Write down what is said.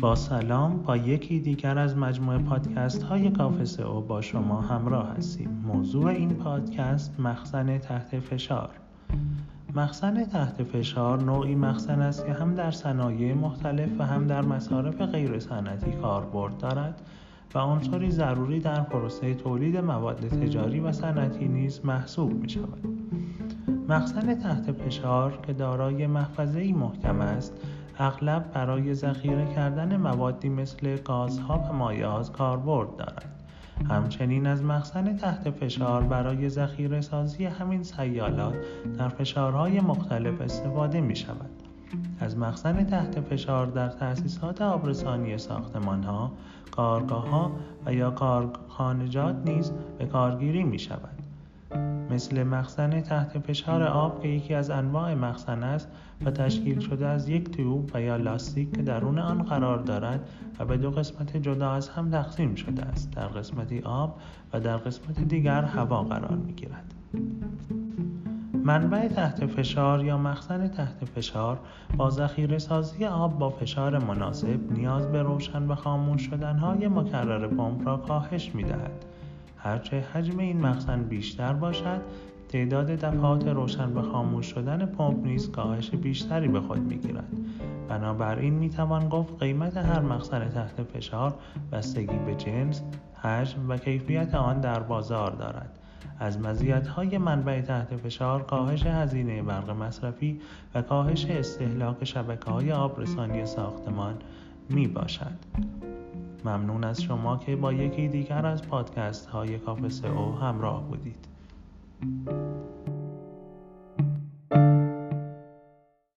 با سلام با یکی دیگر از مجموعه پادکست های کافه او با شما همراه هستیم موضوع این پادکست مخزن تحت فشار مخزن تحت فشار نوعی مخزن است که هم در صنایع مختلف و هم در مصارف غیر صنعتی کاربرد دارد و عنصری ضروری در پروسه تولید مواد تجاری و صنعتی نیز محسوب می شود. مخزن تحت فشار که دارای محفظه محکم است اغلب برای ذخیره کردن موادی مثل گازها و مایعات کاربرد دارد همچنین از مخزن تحت فشار برای ذخیره سازی همین سیالات در فشارهای مختلف استفاده می شود. از مخزن تحت فشار در تأسیسات آبرسانی ساختمان ها، کارگاه ها و یا کارخانجات نیز به کارگیری می شود. مثل مخزن تحت فشار آب که یکی از انواع مخزن است و تشکیل شده از یک تیوب و یا لاستیک که درون آن قرار دارد و به دو قسمت جدا از هم تقسیم شده است در قسمتی آب و در قسمت دیگر هوا قرار می گیرد. منبع تحت فشار یا مخزن تحت فشار با ذخیره سازی آب با فشار مناسب نیاز به روشن و خاموش شدنهای مکرر پمپ را کاهش می دهد. هرچه حجم این مخزن بیشتر باشد تعداد دفعات روشن و خاموش شدن پمپ نیز کاهش بیشتری به خود می‌گیرد بنابراین می‌توان گفت قیمت هر مخزن تحت فشار بستگی به جنس حجم و کیفیت آن در بازار دارد از مزیت‌های منبع تحت فشار کاهش هزینه برق مصرفی و کاهش استهلاک شبکه های آبرسانی ساختمان می باشد. ممنون از شما که با یکی دیگر از پادکست های کافه او همراه بودید.